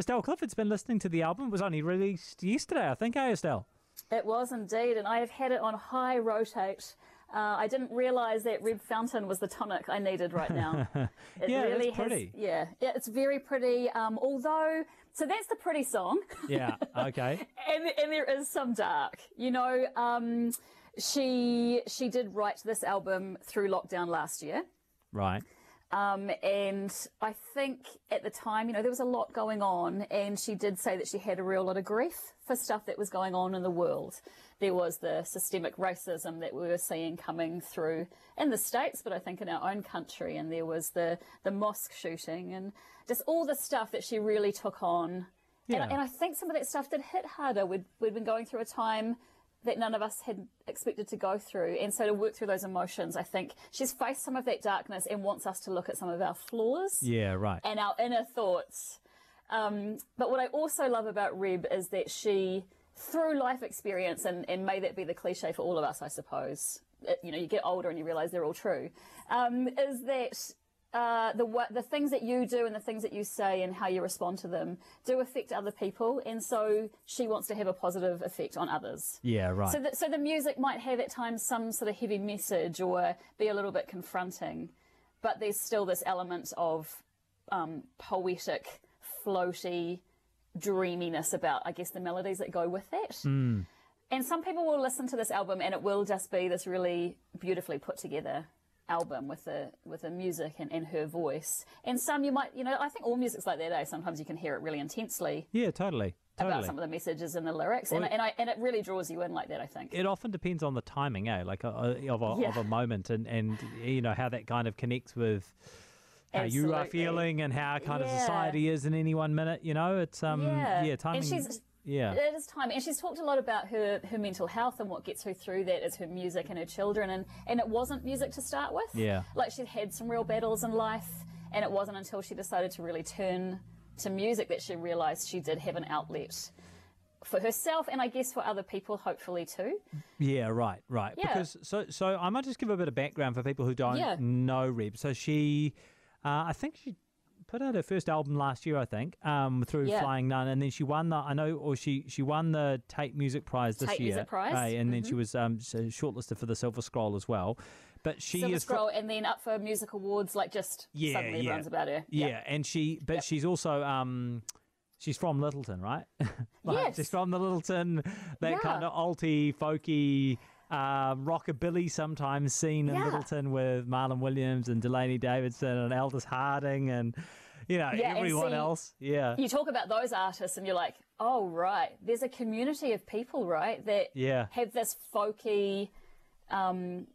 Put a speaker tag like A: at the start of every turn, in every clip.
A: Estelle Clifford's been listening to the album. It was only released yesterday, I think, eh, Estelle?
B: It was indeed, and I have had it on high rotate. Uh, I didn't realise that Reb Fountain was the tonic I needed right now.
A: It yeah, really.
B: Has, yeah, yeah, it's very pretty. Um, although, so that's the pretty song.
A: Yeah. Okay.
B: and and there is some dark. You know, um, she she did write this album through lockdown last year.
A: Right.
B: Um, and I think at the time, you know, there was a lot going on, and she did say that she had a real lot of grief for stuff that was going on in the world. There was the systemic racism that we were seeing coming through in the States, but I think in our own country, and there was the, the mosque shooting, and just all the stuff that she really took on. Yeah. And, and I think some of that stuff did hit harder. We'd, we'd been going through a time that none of us had expected to go through. And so to work through those emotions, I think she's faced some of that darkness and wants us to look at some of our flaws.
A: Yeah, right.
B: And our inner thoughts. Um, but what I also love about Reb is that she, through life experience, and, and may that be the cliche for all of us, I suppose, it, you know, you get older and you realize they're all true, um, is that uh, the the things that you do and the things that you say and how you respond to them do affect other people, and so she wants to have a positive effect on others.
A: Yeah, right.
B: So, so the music might have at times some sort of heavy message or be a little bit confronting, but there's still this element of um, poetic, floaty dreaminess about, I guess, the melodies that go with that.
A: Mm.
B: And some people will listen to this album and it will just be this really beautifully put together album with the with the music and, and her voice. And some you might, you know, I think all music's like that. Eh? Sometimes you can hear it really intensely.
A: Yeah, totally. Totally.
B: About some of the messages and the lyrics, well, and, and, I, and it really draws you in like that. I think
A: it often depends on the timing, eh? Like a, a, of a yeah. of a moment, and and you know how that kind of connects with how Absolutely. you are feeling and how kind yeah. of society is in any one minute. You know, it's um yeah, yeah timing.
B: And she's
A: yeah.
B: It is time. And she's talked a lot about her, her mental health and what gets her through that is her music and her children. And, and it wasn't music to start with.
A: Yeah.
B: Like she'd had some real battles in life. And it wasn't until she decided to really turn to music that she realized she did have an outlet for herself and I guess for other people, hopefully too.
A: Yeah, right, right. Yeah. Because so so I might just give a bit of background for people who don't yeah. know Reb. So she, uh, I think she put out her first album last year, I think, um, through yeah. Flying Nun, and then she won the I know, or she she won the Taite Music Prize this
B: Taite
A: year,
B: Music Prize,
A: right? And mm-hmm. then she was um, shortlisted for the Silver Scroll as well. But she
B: Silver
A: is
B: Scroll, fr- and then up for music awards, like just yeah, suddenly yeah. about her.
A: Yeah, yep. and she, but yep. she's also um, she's from Lyttelton, right? like,
B: yes.
A: She's from the Lyttelton, that yeah. kind of alty, folky, uh, rockabilly sometimes seen in yeah. Lyttelton with Marlon Williams and Delaney Davidson and Aldous Harding and you know yeah, everyone see, else. Yeah,
B: you talk about those artists and you're like, oh right, there's a community of people, right, that
A: yeah.
B: have this folky. Um,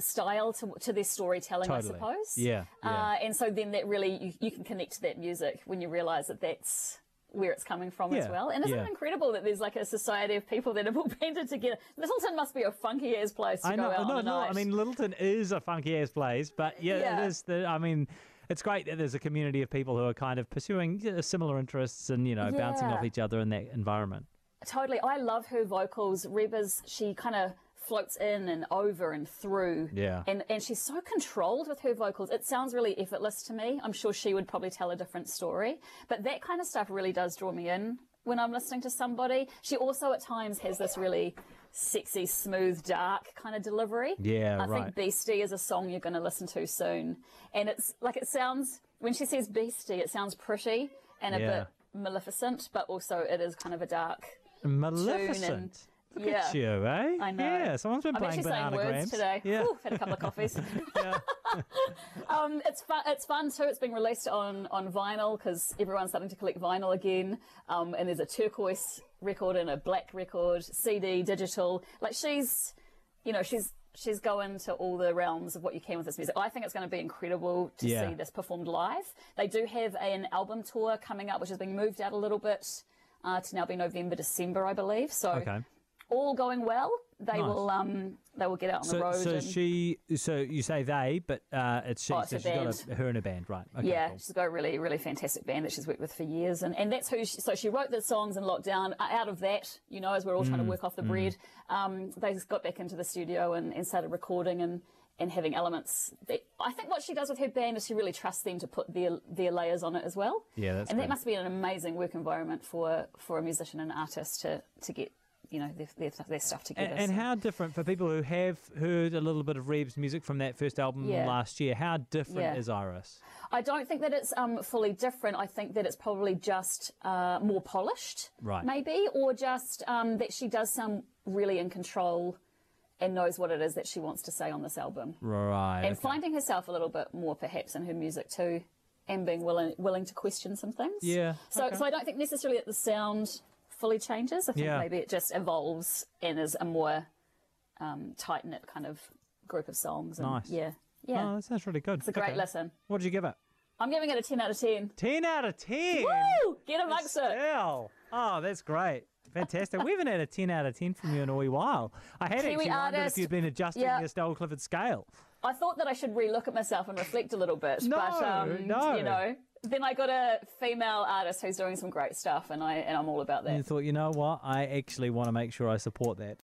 B: style to, to their storytelling,
A: totally.
B: I suppose.
A: Yeah. yeah. Uh,
B: and so then that really, you, you can connect to that music when you realize that that's where it's coming from yeah, as well. And isn't yeah. it incredible that there's like a society of people that have all banded together? Lyttelton must be a funky ass place to
A: I know,
B: go out
A: no,
B: on
A: no. I mean, Lyttelton is a funky ass place, but yeah, yeah. it is. The, I mean, it's great that there's a community of people who are kind of pursuing similar interests and you know bouncing off each other in that environment.
B: Totally, I love her vocals. Reba's she kind of floats in and over and through.
A: Yeah.
B: And and she's so controlled with her vocals. It sounds really effortless to me. I'm sure she would probably tell a different story. But that kind of stuff really does draw me in when I'm listening to somebody. She also at times has this really sexy, smooth, dark kind of delivery.
A: Yeah,
B: I
A: right.
B: think Beastie is a song you're going to listen to soon. And it's like it sounds when she says Beastie, it sounds pretty and a
A: yeah.
B: bit maleficent, but also it is kind of a dark
A: Maleficent. Look
B: yeah.
A: at you, eh?
B: I know.
A: Yeah, someone's been
B: I'm
A: playing Bananagrams
B: today.
A: Yeah,
B: Ooh, had a couple of coffees. um, it's fun. It's fun too. It's being released on on vinyl because everyone's starting to collect vinyl again. Um, and there's a turquoise record and a black record, CD, digital. Like she's, you know, she's she's going to all the realms of what you can with this music. I think it's going to be incredible to
A: yeah.
B: see this performed live. They do have an album tour coming up, which has been moved out a little bit uh, to now be November, December, I believe. So
A: okay
B: all going well, they nice. will um they will get out on
A: so,
B: the road.
A: So
B: and,
A: she, so you say they, but uh, it's she.
B: Oh,
A: it's so
B: she's
A: got a, her in a band, right? Okay,
B: yeah,
A: cool.
B: she's got a really really fantastic band that she's worked with for years, and, and that's who. She, so she wrote the songs in lockdown. Uh, out of that, you know, as we're all trying to mm, work off the mm. bread, um, they got back into the studio and, and started recording and and having elements. That, I think what she does with her band is she really trusts them to put their their layers on it as well.
A: Yeah,
B: and that must be an amazing work environment for for a musician and artist to to get you know their, their, their stuff together.
A: And, how different for people who have heard a little bit of Reb's music from that first album yeah. last year? How different yeah. is Iris?
B: I don't think that it's um, fully different. I think that it's probably just uh, more polished,
A: right?
B: Maybe, or just um, that she does sound really in control and knows what it is that she wants to say on this album.
A: Right.
B: And okay. finding herself a little bit more perhaps in her music too, and being willing willing to question some things.
A: Yeah.
B: So
A: okay.
B: so I don't think necessarily that the sound fully changes. I think yeah. maybe it just evolves and is a more um, tight knit kind of group of songs. And,
A: nice.
B: Yeah. Yeah.
A: Oh, that sounds really good.
B: It's a great okay. listen.
A: What did you give it?
B: I'm giving it a 10 out of 10.
A: 10 out of 10?
B: Woo! Get amongst
A: it. Oh, that's great. Fantastic. we haven't had a 10 out of 10 from you in a wee while. I had Kiwi actually artist, wondered if you'd been adjusting yeah. your Stella Clifford scale.
B: I thought that I should relook at myself and reflect a little bit.
A: No,
B: but,
A: um, no.
B: you know, then I got a female artist who's doing some great stuff, and I and I'm all about that.
A: And you thought, you know what? I actually want to make sure I support that.